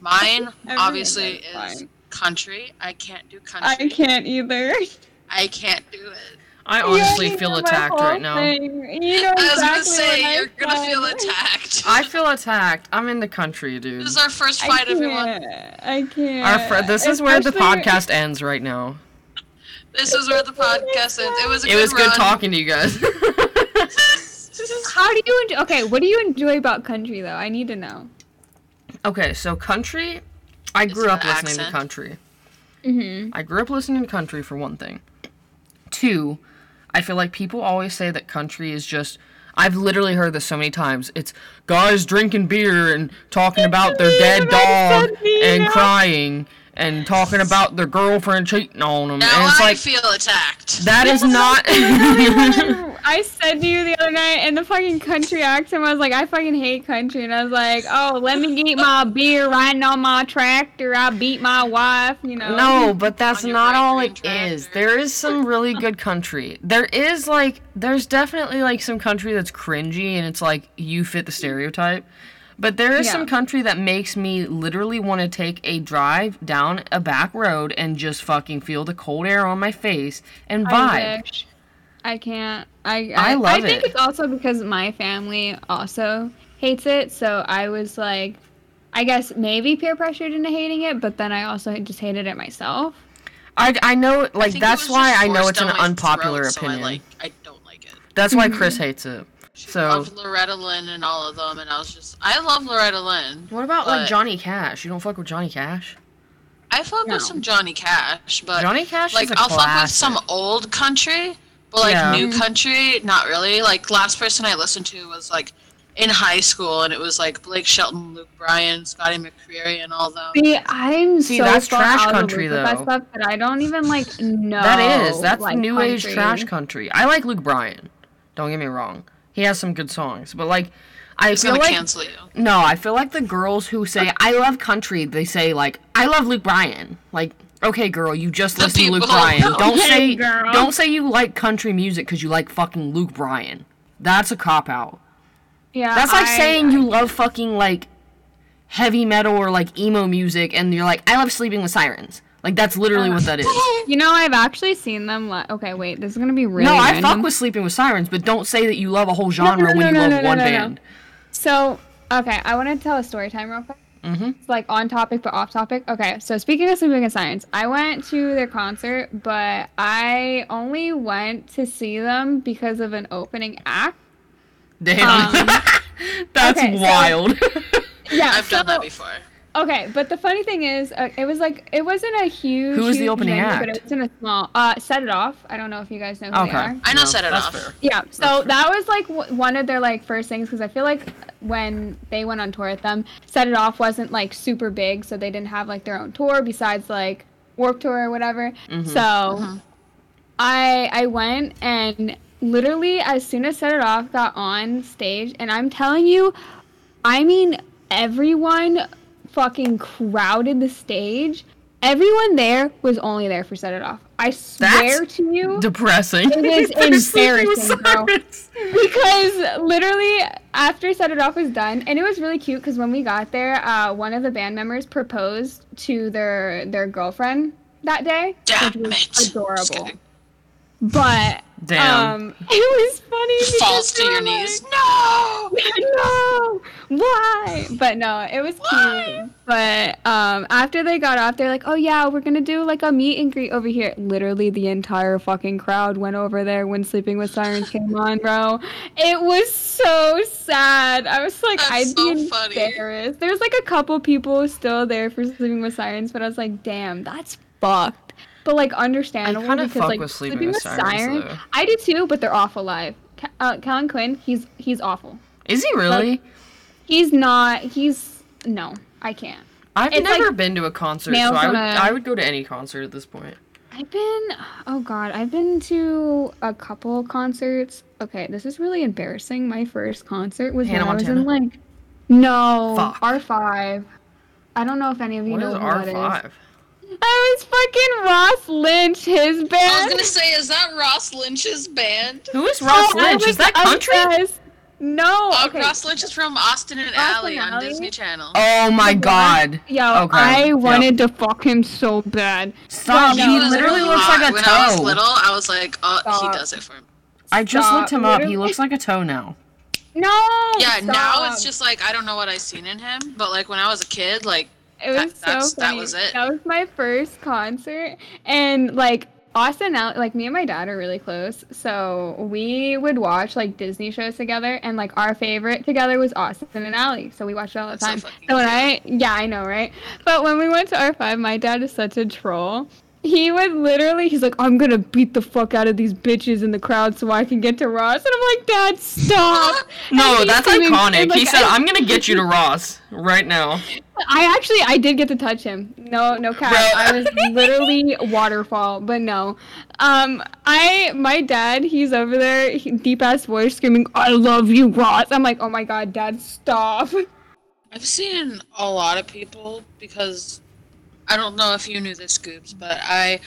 Mine, obviously, is is fine. country. I can't do country. I can't either. I can't do it. I honestly already feel attacked right now. thing. You know I was gonna say I you're gonna feel attacked. I feel attacked. I'm in the country, dude. this is our first fight, can't. everyone. I can't. Our fr- this is where the Especially- podcast ends right now. This is where the podcast ends. It was a It good was good run. talking to you guys. How do you enjoy? Okay, what do you enjoy about country though? I need to know. okay, so country. I It's grew up the listening to country. Mm-hmm. I grew up listening to country for one thing. Two, I feel like people always say that country is just. I've literally heard this so many times. It's guys drinking beer and talking about their dead dog and crying and talking about their girlfriend cheating on them. Now and it's I like feel attacked. that is not. I said to you the other night in the fucking country accent, I was like, I fucking hate country, and I was like, oh, let me get my beer riding on my tractor. I beat my wife, you know. No, but that's not all it is. tractor. There is some really good country. There is like there's definitely like some country that's cringy and it's like you fit the stereotype. But there is Yeah. some country that makes me literally want to take a drive down a back road and just fucking feel the cold air on my face and I vibe. wish. I can't. I I I, love I think it. it's also because my family also hates it, so I was like, I guess maybe peer pressured into hating it, but then I also just hated it myself. I, I know like think it that's why I know it's an unpopular throat, so opinion. I, like, I don't like it. That's why Chris mm-hmm. hates it. She So- loved Loretta Lynn and all of them, and I was just, I love Loretta Lynn. What about like Johnny Cash? You don't fuck with Johnny Cash? I fuck No. with some Johnny Cash, but Johnny Cash like is a I'll fuck with some old country, but like Yeah. new country, not really. Like last person I listened to was like in high school, and it was like Blake Shelton, Luke Bryan, Scotty McCreery, and all them. See, I'm See, so that's far trash out country, loop with though. That stuff that I don't even like know. That is. That's like, new age trash country. I like Luke Bryan. Don't get me wrong. He has some good songs, but like I He's feel gonna like cancel you. no, I feel like the girls who say I love country, they say like I love Luke Bryan. Like okay, girl, you just The listen to Luke. Bryan. Don't Okay, say girl. don't say you like country music because you like fucking Luke Bryan. That's a cop out. Yeah. That's like I- saying you love fucking like heavy metal or like emo music, and you're like, I love Sleeping with Sirens. Like that's literally what that is. You know, I've actually seen them. Li- okay, wait. This is gonna be really. no, I random. fuck with Sleeping with Sirens, but don't say that you love a whole genre no, when you no, love no, no, one no, no. band. So, okay, I want to tell a story time real quick. Mm-hmm. It's like on topic but off topic. Okay, so speaking of Sleeping in Sirens, I went to their concert, but I only went to see them because of an opening act. Damn, Um, that's okay, so- wild. Yeah, I've done that before. Okay, but the funny thing is, uh, it was like it wasn't a huge. Who was the opening venue, act? But it was in a small. Uh, Set It Off. I don't know if you guys know who okay, they are. I know No, Set It Off. fair. Yeah, so fair. that was like w- one of their like first things because I feel like when they went on tour with them, Set It Off wasn't like super big, so they didn't have like their own tour besides like Warp Tour or whatever. Mhm. So Mhm. I I went and literally as soon as Set It Off got on stage, and I'm telling you, I mean everyone fucking crowded the stage. Everyone there was only there for Set It Off. I swear to you. Depressing. It is For Sleeping with embarrassing, bro. Because literally after set it off was done and it was really cute because when we got there uh, one of the band members proposed to their their girlfriend that day Damn which was it. Adorable. But Damn. um it was funny because Falls to your were knees. No! no why but no it was Why? cute but um after they got off they're like oh yeah we're gonna do like a meet and greet over here literally the entire fucking crowd went over there when sleeping with sirens came on bro it was so sad i was like That's i'd so be funny. embarrassed there's like a couple people still there for sleeping with sirens but i was like damn that's fucked but like understandable I because like with sleeping, sleeping with, with Siren. I do too, but they're awful live. Ca- uh, Kellin Quinn, he's he's awful. Is he really? Like, he's not. He's no. I can't. I've it's never like, been to a concert, so I would a, I would go to any concert at this point. I've been oh god, I've been to a couple concerts. Okay, this is really embarrassing. My first concert was Hannah when Montana. I was in like no R five. I don't know if any of you what know is R5? I was fucking Ross Lynch, his band. I was gonna say, is that Ross Lynch's band? Who is Ross Oh, Lynch? was Is that country? obsessed. No. Oh, okay. Ross Lynch is from Austin and Austin Ally on Ally? Disney Channel. Oh my god. Yo, Okay, I yep. wanted to fuck him so bad. Stop. No, he no, literally no. looks hot. like a When I was little, I was like, oh, he does it for me. I just Stop, looked him up. He looks like a toe now. No. Yeah, now it's just like I don't know what I seen in him, but like when I was a kid, like It was that- so that's- that funny. was it. That was my first concert, and like Austin, like me and my dad are really close, so we would watch like Disney shows together, and like our favorite together was Austin and Ally, so we watched it all the That's so time. fucking So when I, yeah, I know, right? But when we went to R five, my dad is such a troll. He would literally, he's like, I'm gonna beat the fuck out of these bitches in the crowd so I can get to Ross. And I'm like, Dad, stop. No, And he's that's screaming- iconic. and, he said, I- "I'm gonna get you to Ross right now." I actually I did get to touch him. No, no cap. Bro. I was literally waterfall, but no. Um, I my dad, he's over there, he, deep ass voice screaming, "I love you, Ross." I'm like, "Oh my god, Dad, stop!" I've seen a lot of people because I don't know if you knew this, Scoops, but I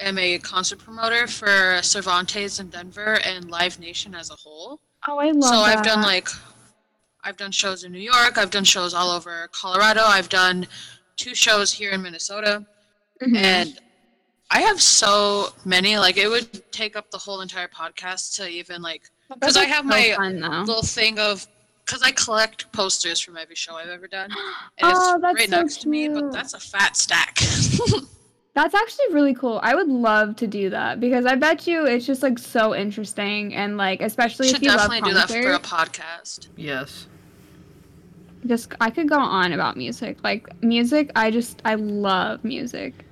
am a concert promoter for Cervantes in Denver and Live Nation as a whole. Oh, I love it. so that. I've done like I've done shows in New York, I've done shows all over Colorado, I've done two shows here in Minnesota, Mhm. and I have so many like it would take up the whole entire podcast to even like because I have so my fun, little thing of because I collect posters from every show I've ever done, and Oh, it's that's right so next to me. But that's a fat stack. That's actually really cool. I would love to do that because I bet you it's just like so interesting and like especially Should if you love definitely do that for a podcast. Yes. Just I could go on about music. Like music, I just I love music.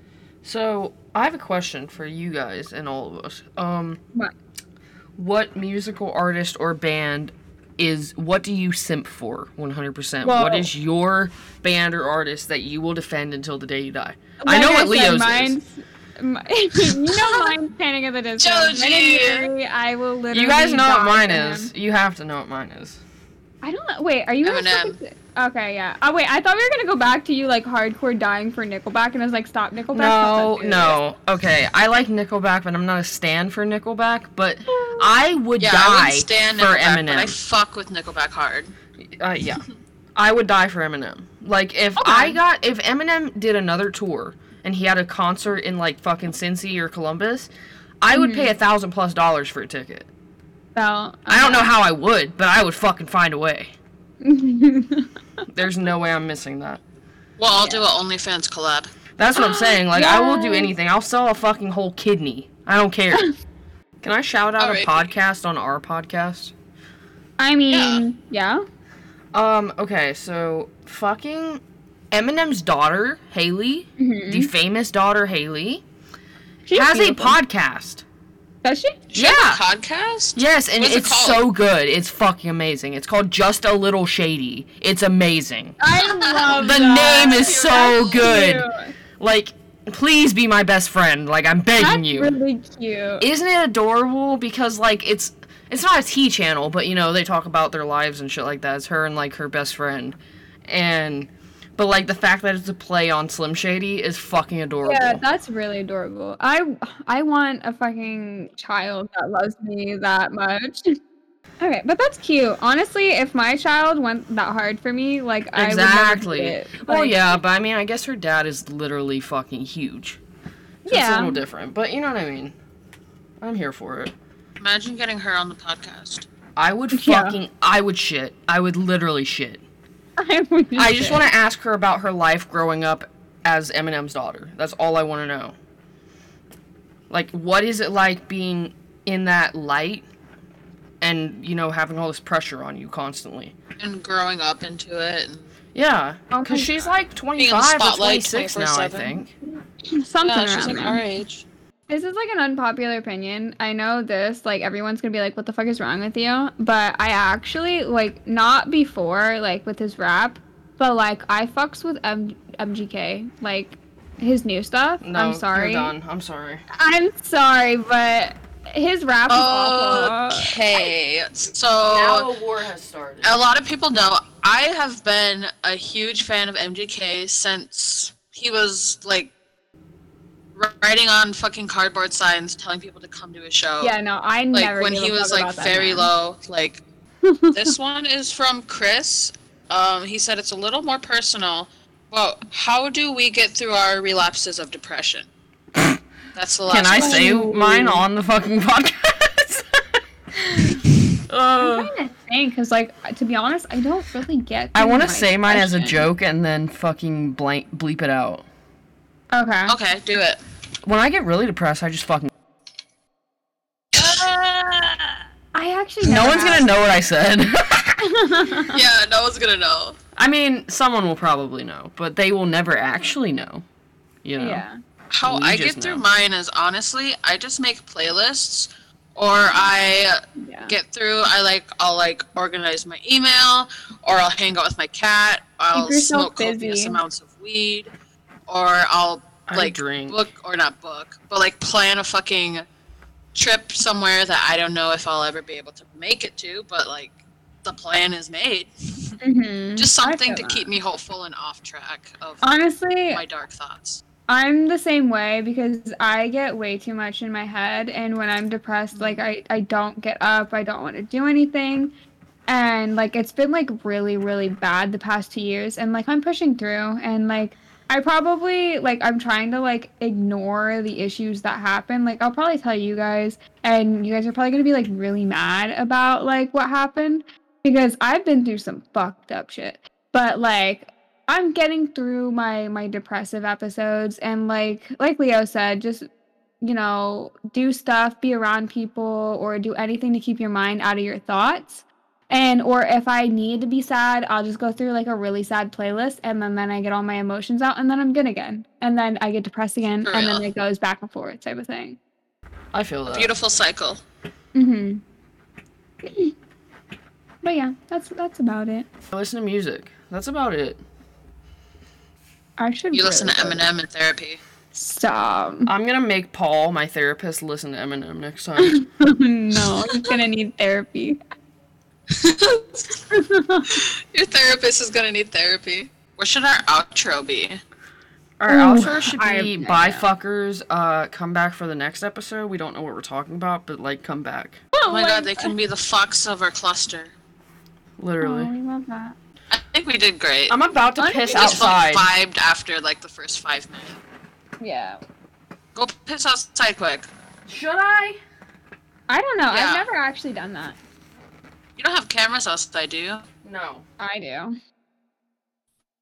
So I have a question for you guys and all of us. Um, What? what musical artist or band is? What do you simp for? One hundred percent. Well- What is your band or artist that you will defend until the day you die? I know what Leo's is. my, you know mine's Panic at the Disco. Joji! I will literally. You guys know what mine is. him. You have to know what mine is. I don't know. Wait, are you? Eminem. Fucking- Okay, yeah. Oh wait, I thought we were gonna go back to you like hardcore dying for Nickelback, and I was like, stop Nickelback. No, stop no. Okay, I like Nickelback, but I'm not a stand for Nickelback. But I would Yeah, die wouldn't stand for Nickelback, but I fuck with Nickelback hard. Uh, yeah, I would die for Eminem. Like if Okay. I got if Eminem did another tour and he had a concert in like fucking Cincy or Columbus, I would Mm-hmm. pay a thousand plus dollars for a ticket. So, I don't know how I would, but I would fucking find a way. There's no way I'm missing that. Well, I'll do a OnlyFans collab. That's what I'm saying. Like I will do anything. I'll sell a fucking whole kidney. I don't care. Can I shout out Alright. a podcast on our podcast? I mean, yeah. Um, okay, so fucking Eminem's daughter, Haley, Mhm. the famous daughter Haley, She's has a beautiful. podcast. Does she? She has a Yeah. podcast? Yes, and What's it's called? so good. It's fucking amazing. It's called Just a Little Shady. It's amazing. I love The that. name is so good. cute. Like, please be my best friend. Like, I'm begging That's you. really cute. Isn't it adorable? Because like it's it's not a T channel, but you know they talk about their lives and shit like that. It's her and like her best friend, and but like the fact that it's a play on Slim Shady is fucking adorable. Yeah, that's really adorable. I I want a fucking child that loves me that much. Okay, but that's cute. Honestly, if my child went that hard for me, like I would exactly. never do it. well, Like, yeah, but I mean, I guess her dad is literally fucking huge. So it's a little different, but you know what I mean. I'm here for it. Imagine getting her on the podcast. I would Yeah. fucking, I would shit. I would literally shit. I, I just want to ask her about her life growing up as Eminem's daughter. That's all I want to know. Like, what is it like being in that light and, you know, having all this pressure on you constantly? And growing up into it. And, Yeah, because she's like Being in the 25 or 26 now, I think. something yeah, around she's like there. our age. This is like an unpopular opinion. I know this, like everyone's gonna be like, "What the fuck is wrong with you?" But I actually like not before, like with his rap, but like I fucks with M- MGK, like his new stuff. No, I'm sorry. You're done. I'm sorry. I'm sorry, but his rap is awful. Okay, so a war has started. a lot of people know I have been a huge fan of MGK since he was like writing on fucking cardboard signs telling people to come to his show. Yeah, no, I like never. when he was like very man. low. Like this one is from Chris. Um, he said it's a little more personal. Well, how do we get through our relapses of depression? That's the last. Can I question. say mine on the fucking podcast? uh, I'm trying to think, because like to be honest, I don't really get. I want to say mine as a joke and then fucking blank bleep it out. Okay. Okay, do it. When I get really depressed, I just fucking. I actually. No one's gonna know what I said. yeah, no one's gonna know. I mean, someone will probably know, but they will never actually know. You know. Yeah. How We I just get through know. mine is honestly, I just make playlists, or I Yeah. get through. I like I'll like organize my email, or I'll hang out with my cat. I'll yourself smoke copious amounts of weed, or I'll I like drink. book or not book, but like plan a fucking trip somewhere that I don't know if I'll ever be able to make it to, but like the plan is made. Mm-hmm. Just something to keep me hopeful and off track of Honestly, my dark thoughts. I'm the same way because I get way too much in my head, and when I'm depressed, like I I don't get up, I don't want to do anything, and like it's been like really really bad the past two years, and like I'm pushing through, and like I probably like I'm trying to like ignore the issues that happen. Like I'll probably tell you guys, and you guys are probably gonna be like really mad about like what happened because I've been through some fucked up shit. But like I'm getting through my my depressive episodes and like like Leo said, just you know, do stuff, be around people or do anything to keep your mind out of your thoughts. And or if I need to be sad, I'll just go through like a really sad playlist and then then I get all my emotions out and then I'm good again. And then I get depressed again For and then it goes back and forth type of thing. I feel that. Beautiful cycle. Mm Mhm. But yeah, that's that's about it. I listen to music. That's about it. I should You listen to Eminem in therapy. Stop. I'm gonna make Paul, my therapist, listen to Eminem next time. no, he's gonna need therapy. Your therapist is gonna need therapy. What should our outro be? Our Ooh, outro should be no bye idea. fuckers. Uh, come back for the next episode. We don't know what we're talking about, but like, come back. Oh my god, they can be the fucks of our cluster. Literally. Oh, I love that. I think we did great. I'm about to I piss we just outside. vibed after like the first five minutes. Yeah. Go piss outside quick. Should I? I don't know. Yeah. I've never actually done that. You don't have cameras outside, do you? No. I do.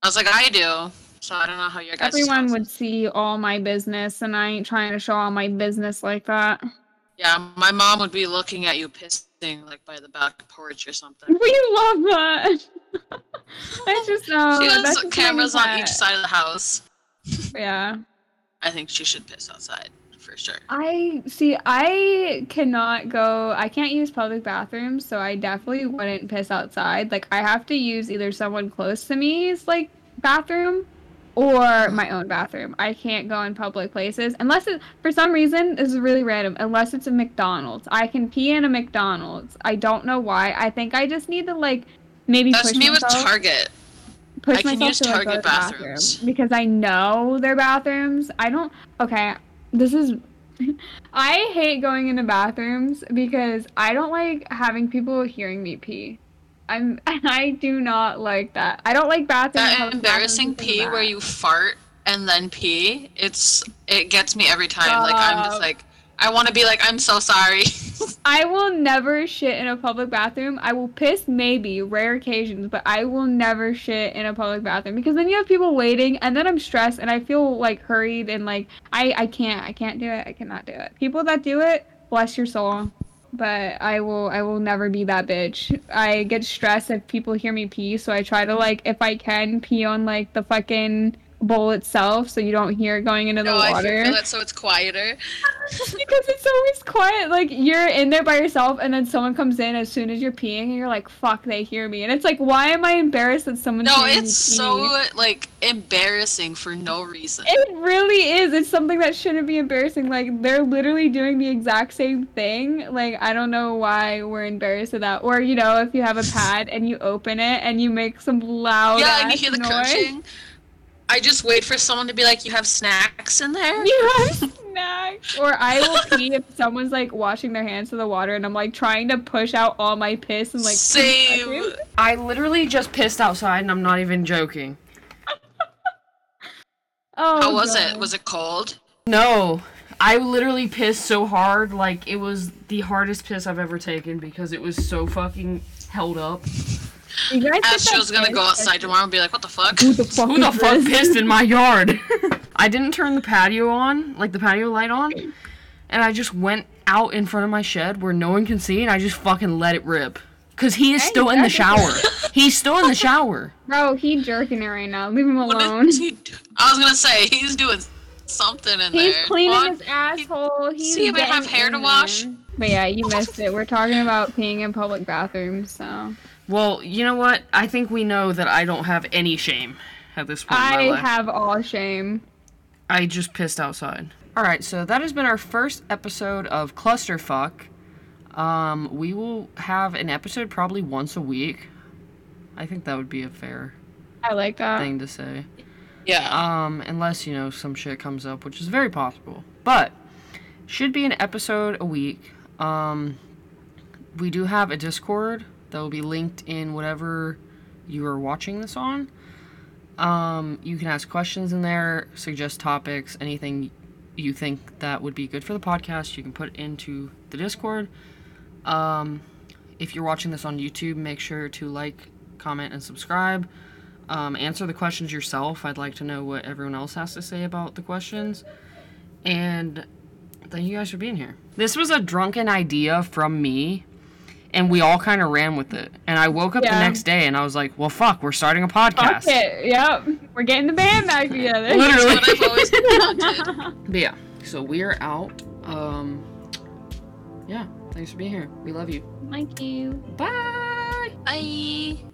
I was like, I do. So I don't know how your guys. Everyone would see all my business, and I ain't trying to show all my business like that. Yeah, my mom would be looking at you pissing like by the back porch or something. We love that. I just know. she has cameras on each side of the house. Yeah. I think she should piss outside for sure. I see. I cannot go. I can't use public bathrooms, so I definitely mm-hmm. wouldn't piss outside. Like I have to use either someone close to me's like bathroom or mm-hmm. my own bathroom. I can't go in public places unless it for some reason this is really random. Unless it's a McDonald's, I can pee in a McDonald's. I don't know why. I think I just need to like maybe That's push me with myself Target. push I can myself use to, like, go Target to the bathroom bathrooms. because I know their bathrooms. I don't. Okay, this is. I hate going into bathrooms because I don't like having people hearing me pee. I'm. I do not like that. I don't like bathrooms. That public embarrassing bathrooms pee where you fart and then pee. It's it gets me every time. Like I'm just like I want to be like I'm so sorry. I will never shit in a public bathroom. I will piss maybe rare occasions, but I will never shit in a public bathroom because then you have people waiting and then I'm stressed and I feel like hurried and like I I can't I can't do it. I cannot do it. People that do it, bless your soul. But I will I will never be that bitch. I get stressed if people hear me pee, so I try to like if I can pee on like the fucking bowl itself so you don't hear it going into the no, I feel that so it's quieter. because it's always quiet. Like you're in there by yourself, and then someone comes in as soon as you're peeing, and you're like, "Fuck!" They hear me, and it's like, why am I embarrassed that someone No, it's so like embarrassing for no reason. It really is. It's something that shouldn't be embarrassing. Like they're literally doing the exact same thing. Like I don't know why we're embarrassed of that. Or you know, if you have a pad and you open it and you make some loud yeah, and you hear the noise. crunching. I just wait for someone to be like, "You have snacks in there." You have snacks. Or I will pee if someone's like washing their hands in the water and I'm like trying to push out all my piss and like two Same. I literally just pissed outside, and I'm not even joking. Oh, How was God. it? Was it cold? No, I literally pissed so hard, like it was the hardest piss I've ever taken because it was so fucking held up. You guys that Astro's gonna go outside tomorrow and be like, "What the fuck?" Who the fuck, Who the fuck pissed in my yard? I didn't turn the patio on, like the patio light on, and I just went out in front of my shed where no one can see, and I just fucking let it rip. Cause he is Hey, still in the shower. He's still in the shower. Bro, he jerking it right now. Leave him alone. is he do- I was gonna say he's doing something in He's there. cleaning What? his asshole. He's See if I have hair to wash? there. But yeah, you missed it. We're talking about peeing in public bathrooms, so Well, you know what? I think we know that I don't have any shame at this point in my I life. have all shame. I just pissed outside. All right, so that has been our first episode of Clusterphuck. Um, we will have an episode probably once a week. I think that would be a fair I like that. thing to say. Yeah. Um, unless you know some shit comes up, which is very possible. But should be an episode a week. Um, we do have a Discord that will be linked in whatever you are watching this on. Um, you can ask questions in there, suggest topics, anything you think that would be good for the podcast. You can put into the Discord. Um, if you're watching this on YouTube, make sure to like, comment, and subscribe. Um, answer the questions yourself. I'd like to know what everyone else has to say about the questions. And thank you guys for being here. This was a drunken idea from me, and we all kind of ran with it. And I woke up the next day and I was like, well, fuck, we're starting a Fuck podcast. it. Yep. We're getting the band back together. Literally. What I've always. But yeah, so we are out. Um, yeah, thanks for being here. We love you. Thank you. Bye. Bye.